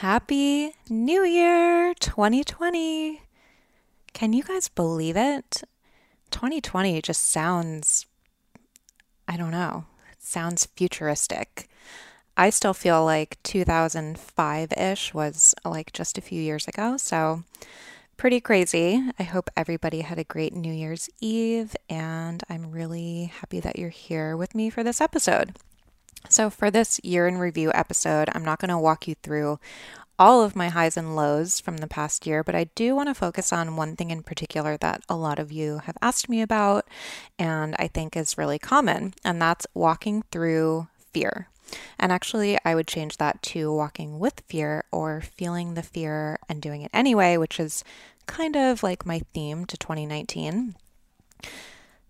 Happy New Year 2020. Can you guys believe it? 2020 just sounds, I don't know, sounds futuristic. I still feel like 2005 ish was like just a few years ago. So, pretty crazy. I hope everybody had a great New Year's Eve, and I'm really happy that you're here with me for this episode. So, for this year in review episode, I'm not going to walk you through all of my highs and lows from the past year, but I do want to focus on one thing in particular that a lot of you have asked me about and I think is really common, and that's walking through fear. And actually, I would change that to walking with fear or feeling the fear and doing it anyway, which is kind of like my theme to 2019.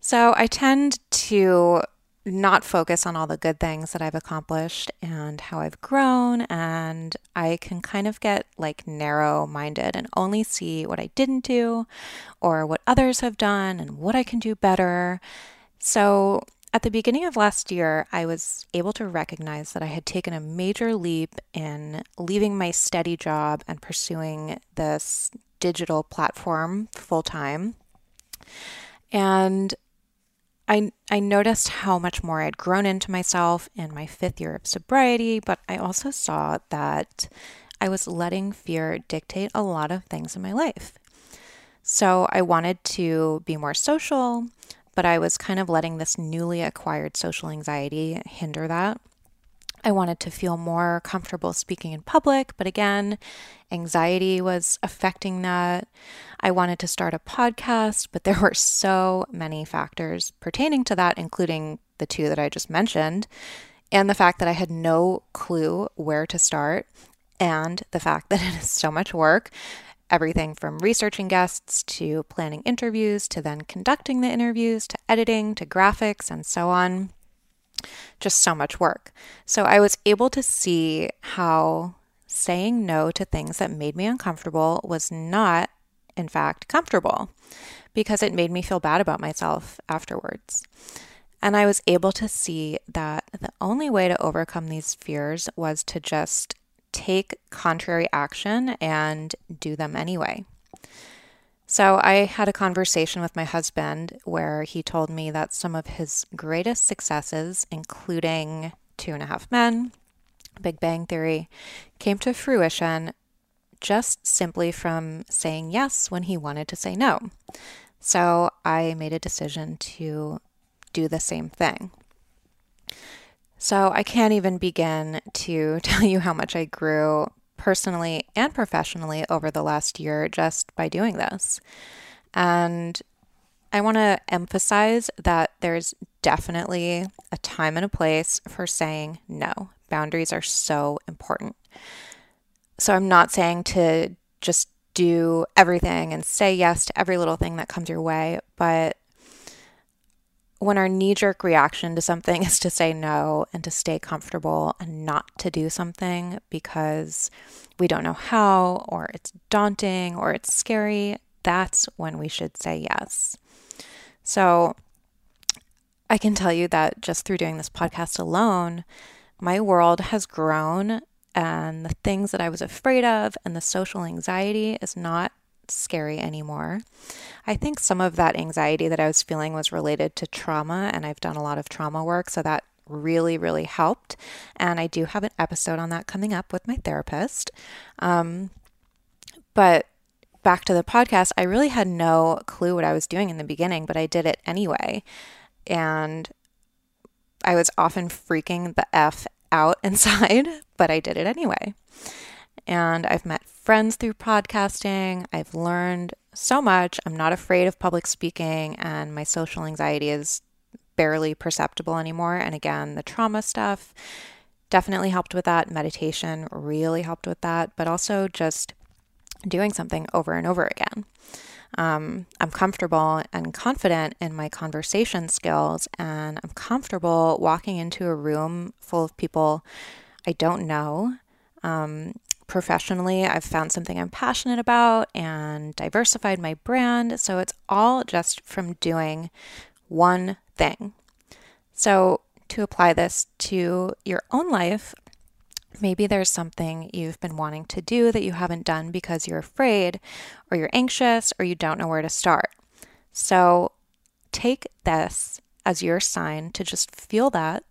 So I tend to not focus on all the good things that I've accomplished and how I've grown. And I can kind of get like narrow minded and only see what I didn't do or what others have done and what I can do better. So at the beginning of last year, I was able to recognize that I had taken a major leap in leaving my steady job and pursuing this digital platform full time. And I, I noticed how much more I'd grown into myself in my fifth year of sobriety, but I also saw that I was letting fear dictate a lot of things in my life. So I wanted to be more social, but I was kind of letting this newly acquired social anxiety hinder that. I wanted to feel more comfortable speaking in public, but again, anxiety was affecting that. I wanted to start a podcast, but there were so many factors pertaining to that, including the two that I just mentioned, and the fact that I had no clue where to start, and the fact that it is so much work. Everything from researching guests to planning interviews to then conducting the interviews to editing to graphics and so on just so much work. So I was able to see how saying no to things that made me uncomfortable was not, in fact, comfortable because it made me feel bad about myself afterwards. And I was able to see that the only way to overcome these fears was to just take contrary action and do them anyway. So I had a conversation with my husband where he told me that some of his greatest successes, including Two and a Half Men, Big Bang Theory, came to fruition just simply from saying yes when he wanted to say no. So I made a decision to do the same thing. So I can't even begin to tell you how much I grew personally and professionally over the last year just by doing this. And I want to emphasize that there's definitely a time and a place for saying no. Boundaries are so important. So I'm not saying to just do everything and say yes to every little thing that comes your way, but when our knee jerk reaction to something is to say no and to stay comfortable and not to do something because we don't know how, or it's daunting, or it's scary, that's when we should say yes. So, I can tell you that just through doing this podcast alone, my world has grown, and the things that I was afraid of and the social anxiety is scary anymore. I think some of that anxiety that I was feeling was related to trauma, and I've done a lot of trauma work, so that really, really helped. And I do have an episode on that coming up with my therapist. Um, but back to the podcast, I really had no clue what I was doing in the beginning, but I did it anyway. And I was often freaking the F out inside, but I did it anyway. And I've met friends through podcasting. I've learned so much. I'm not afraid of public speaking, and my social anxiety is barely perceptible anymore. And again, the trauma stuff definitely helped with that. Meditation really helped with that, but also just doing something over and over again. Um, I'm comfortable and confident in my conversation skills, and I'm comfortable walking into a room full of people I don't know. Um, professionally, I've found something I'm passionate about and diversified my brand. So it's all just from doing one thing. So, to apply this to your own life, maybe there's something you've been wanting to do that you haven't done because you're afraid or you're anxious or you don't know where to start. So, take this as your sign to just feel that,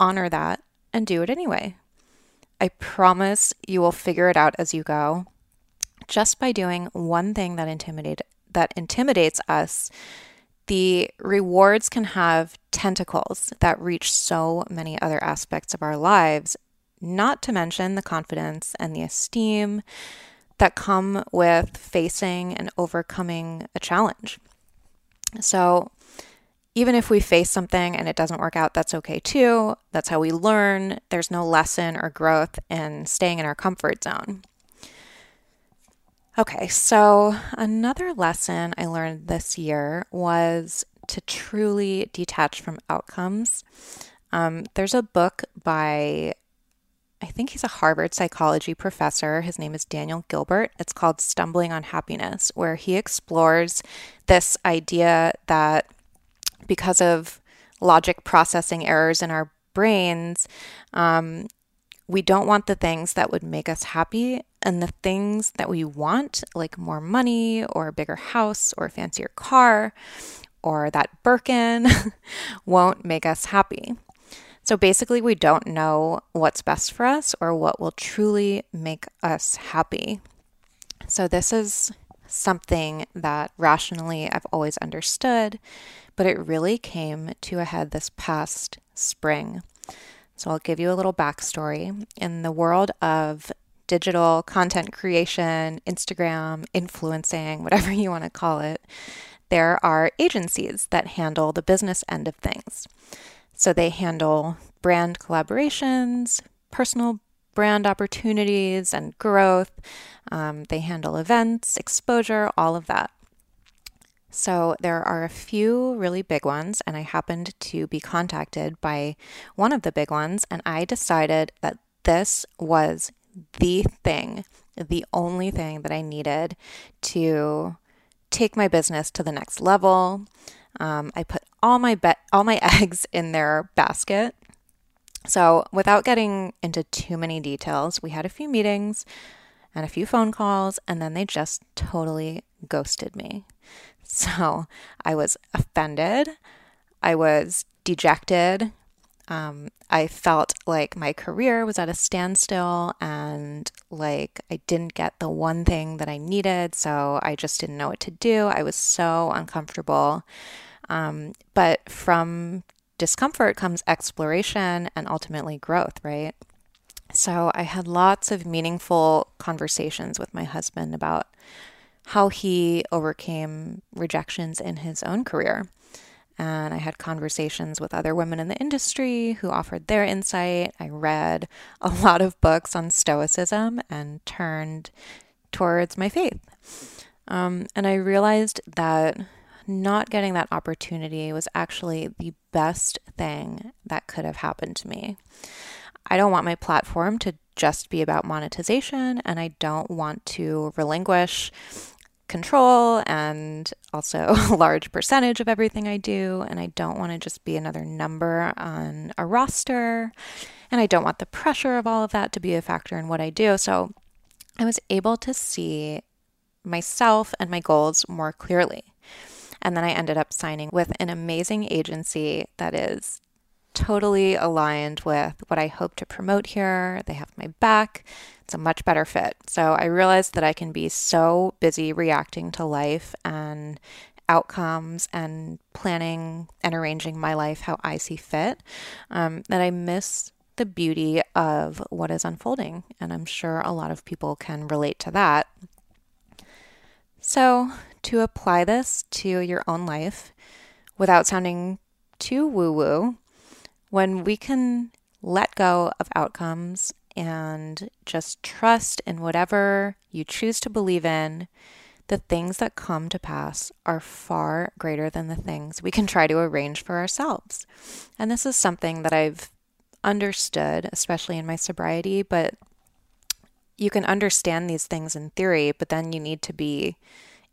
honor that, and do it anyway. I promise you will figure it out as you go. Just by doing one thing that intimidate that intimidates us, the rewards can have tentacles that reach so many other aspects of our lives, not to mention the confidence and the esteem that come with facing and overcoming a challenge. So, even if we face something and it doesn't work out, that's okay too. That's how we learn. There's no lesson or growth in staying in our comfort zone. Okay, so another lesson I learned this year was to truly detach from outcomes. Um, there's a book by, I think he's a Harvard psychology professor. His name is Daniel Gilbert. It's called Stumbling on Happiness, where he explores this idea that because of logic processing errors in our brains, um, we don't want the things that would make us happy. And the things that we want, like more money or a bigger house or a fancier car or that Birkin, won't make us happy. So basically, we don't know what's best for us or what will truly make us happy. So, this is something that rationally I've always understood, but it really came to a head this past spring. So I'll give you a little backstory. In the world of digital content creation, Instagram, influencing, whatever you want to call it, there are agencies that handle the business end of things. So they handle brand collaborations, personal brand opportunities and growth. Um, they handle events, exposure, all of that. So there are a few really big ones, and I happened to be contacted by one of the big ones, and I decided that this was the thing, the only thing that I needed to take my business to the next level. Um, I put all my be- all my eggs in their basket. So, without getting into too many details, we had a few meetings and a few phone calls, and then they just totally ghosted me. So I was offended. I was dejected. Um, I felt like my career was at a standstill and like I didn't get the one thing that I needed. So I just didn't know what to do. I was so uncomfortable. Um, but from discomfort comes exploration and ultimately growth, right? So I had lots of meaningful conversations with my husband about how he overcame rejections in his own career. And I had conversations with other women in the industry who offered their insight. I read a lot of books on Stoicism and turned towards my faith. Um, and I realized that not getting that opportunity was actually the best thing that could have happened to me. I don't want my platform to just be about monetization, and I don't want to relinquish control and also a large percentage of everything I do. And I don't want to just be another number on a roster. And I don't want the pressure of all of that to be a factor in what I do. So I was able to see myself and my goals more clearly. And then I ended up signing with an amazing agency that is totally aligned with what I hope to promote here. They have my back. It's a much better fit. So I realized that I can be so busy reacting to life and outcomes and planning and arranging my life how I see fit um, that I miss the beauty of what is unfolding. And I'm sure a lot of people can relate to that. So, to apply this to your own life without sounding too woo woo, when we can let go of outcomes and just trust in whatever you choose to believe in. The things that come to pass are far greater than the things we can try to arrange for ourselves. And this is something that I've understood, especially in my sobriety, but you can understand these things in theory, but then you need to be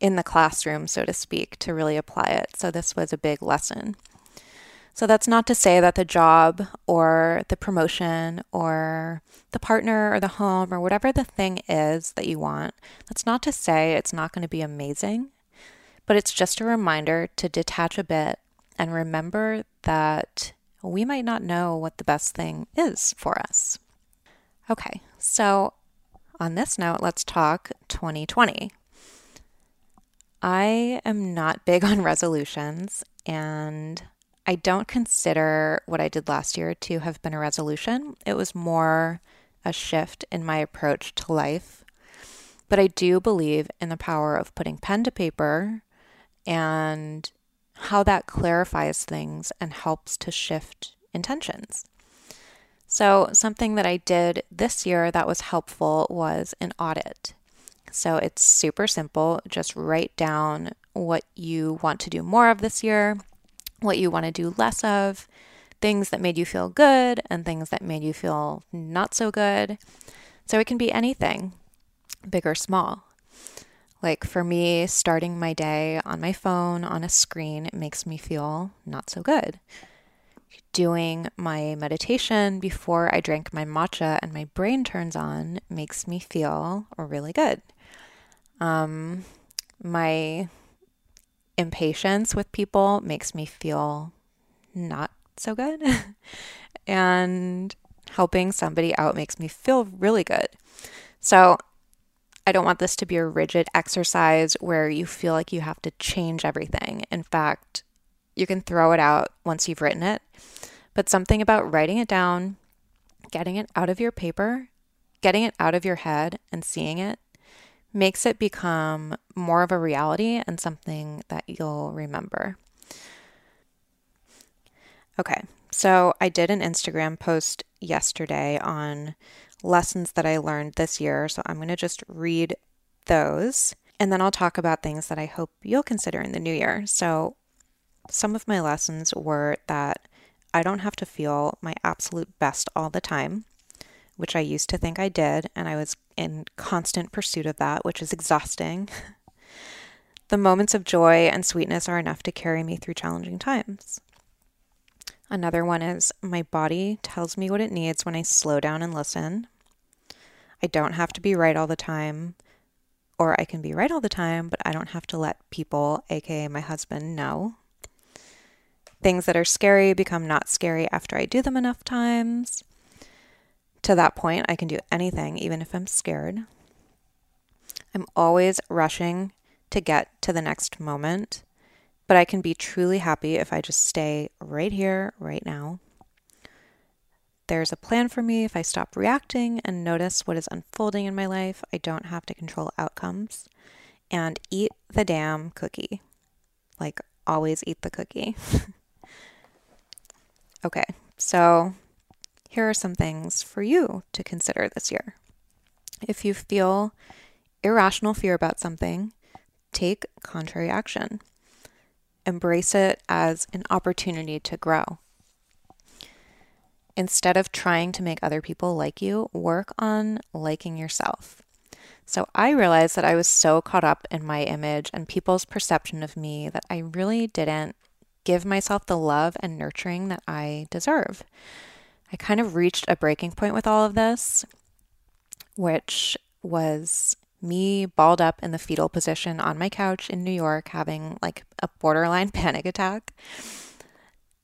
in the classroom, so to speak, to really apply it. So this was a big lesson. So that's not to say that the job or the promotion or the partner or the home or whatever the thing is that you want, that's not to say it's not going to be amazing, but it's just a reminder to detach a bit and remember that we might not know what the best thing is for us. Okay, so on this note, let's talk 2020. I am not big on resolutions, and I don't consider what I did last year to have been a resolution. It was more a shift in my approach to life. But I do believe in the power of putting pen to paper and how that clarifies things and helps to shift intentions. So, something that I did this year that was helpful was an audit. So, it's super simple. Just write down what you want to do more of this year, what you want to do less of, things that made you feel good, and things that made you feel not so good. So, it can be anything, big or small. Like for me, starting my day on my phone on a screen makes me feel not so good doing my meditation before I drink my matcha and my brain turns on makes me feel really good. Um, my impatience with people makes me feel not so good. and helping somebody out makes me feel really good. So, I don't want this to be a rigid exercise where you feel like you have to change everything. In fact, you can throw it out once you've written it. But something about writing it down, getting it out of your paper, getting it out of your head, and seeing it makes it become more of a reality and something that you'll remember. Okay, so I did an Instagram post yesterday on lessons that I learned this year. So I'm going to just read those and then I'll talk about things that I hope you'll consider in the new year. So some of my lessons were that I don't have to feel my absolute best all the time, which I used to think I did, and I was in constant pursuit of that, which is exhausting. the moments of joy and sweetness are enough to carry me through challenging times. Another one is my body tells me what it needs when I slow down and listen. I don't have to be right all the time, or I can be right all the time, but I don't have to let people, aka my husband, know. Things that are scary become not scary after I do them enough times. To that point, I can do anything, even if I'm scared. I'm always rushing to get to the next moment, but I can be truly happy if I just stay right here, right now. There's a plan for me if I stop reacting and notice what is unfolding in my life. I don't have to control outcomes. And eat the damn cookie. Like, always eat the cookie. Okay, so here are some things for you to consider this year. If you feel irrational fear about something, take contrary action. Embrace it as an opportunity to grow. Instead of trying to make other people like you, work on liking yourself. So I realized that I was so caught up in my image and people's perception of me that I really didn't give myself the love and nurturing that I deserve. I kind of reached a breaking point with all of this, which was me balled up in the fetal position on my couch in New York, having like a borderline panic attack.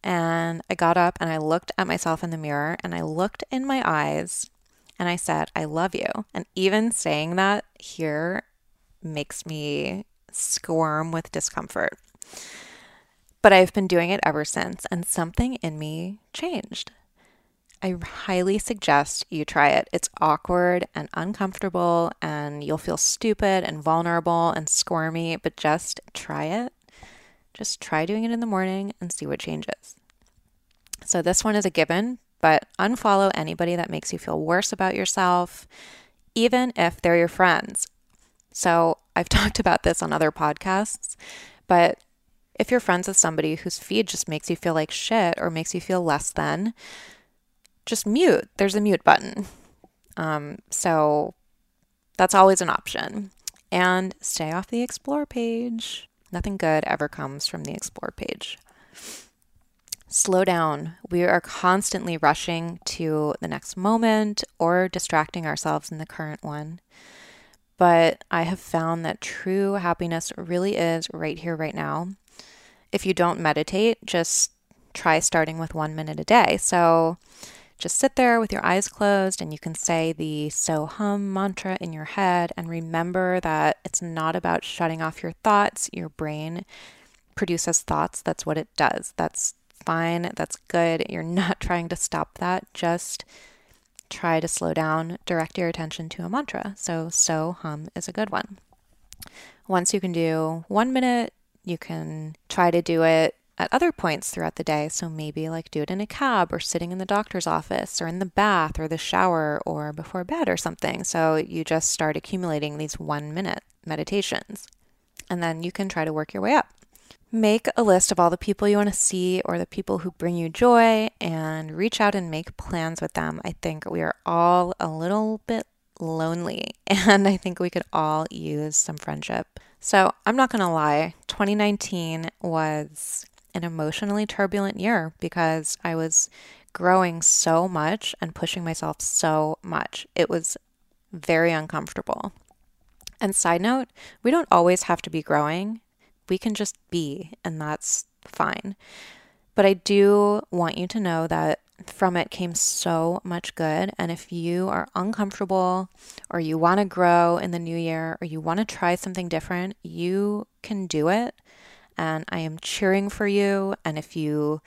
And I got up and I looked at myself in the mirror and I looked in my eyes and I said, I love you. And even saying that here makes me squirm with discomfort. But I've been doing it ever since, and something in me changed. I highly suggest you try it. It's awkward and uncomfortable, and you'll feel stupid and vulnerable and squirmy, but just try it. Just try doing it in the morning and see what changes. So, this one is a given but unfollow anybody that makes you feel worse about yourself, even if they're your friends. So, I've talked about this on other podcasts, but if you're friends with somebody whose feed just makes you feel like shit or makes you feel less than, just mute. There's a mute button. Um, so that's always an option. And stay off the explore page. Nothing good ever comes from the explore page. Slow down. We are constantly rushing to the next moment or distracting ourselves in the current one. But I have found that true happiness really is right here, right now. If you don't meditate, just try starting with one minute a day. So just sit there with your eyes closed and you can say the so hum mantra in your head and remember that it's not about shutting off your thoughts. Your brain produces thoughts. That's what it does. That's fine. That's good. You're not trying to stop that. Just try to slow down, direct your attention to a mantra. So, so hum is a good one. Once you can do one minute, you can try to do it at other points throughout the day. So maybe like do it in a cab or sitting in the doctor's office or in the bath or the shower or before bed or something. So you just start accumulating these one minute meditations. And then you can try to work your way up. Make a list of all the people you want to see or the people who bring you joy and reach out and make plans with them. I think we are all a little bit lonely and I think we could all use some friendship. So I'm not going to lie, 2019 was an emotionally turbulent year because I was growing so much and pushing myself so much. It was very uncomfortable. And side note, we don't always have to be growing. We can just be, and that's fine. But I do want you to know that from it came so much good. And if you are uncomfortable or you want to grow in the new year or you want to try something different, you can do it and I am cheering for you. And if you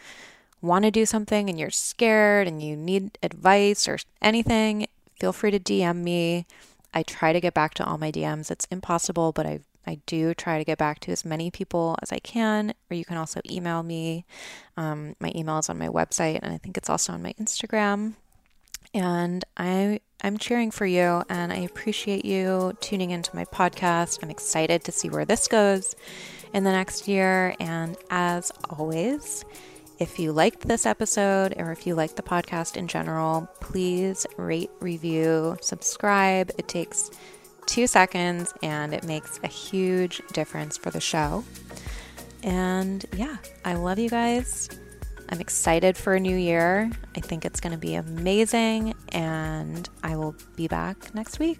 want to do something and you're scared and you need advice or anything, feel free to DM me. I try to get back to all my DMs. It's impossible, but I I do try to get back to as many people as I can, or you can also email me. Um, my email is on my website, and I think it's also on my Instagram. And I I'm cheering for you, and I appreciate you tuning into my podcast. I'm excited to see where this goes in the next year. And as always, if you liked this episode or if you like the podcast in general, please rate, review, subscribe. It takes two seconds and it makes a huge difference for the show. And yeah, I love you guys. I'm excited for a new year. I think it's going to be amazing, and I will be back next week.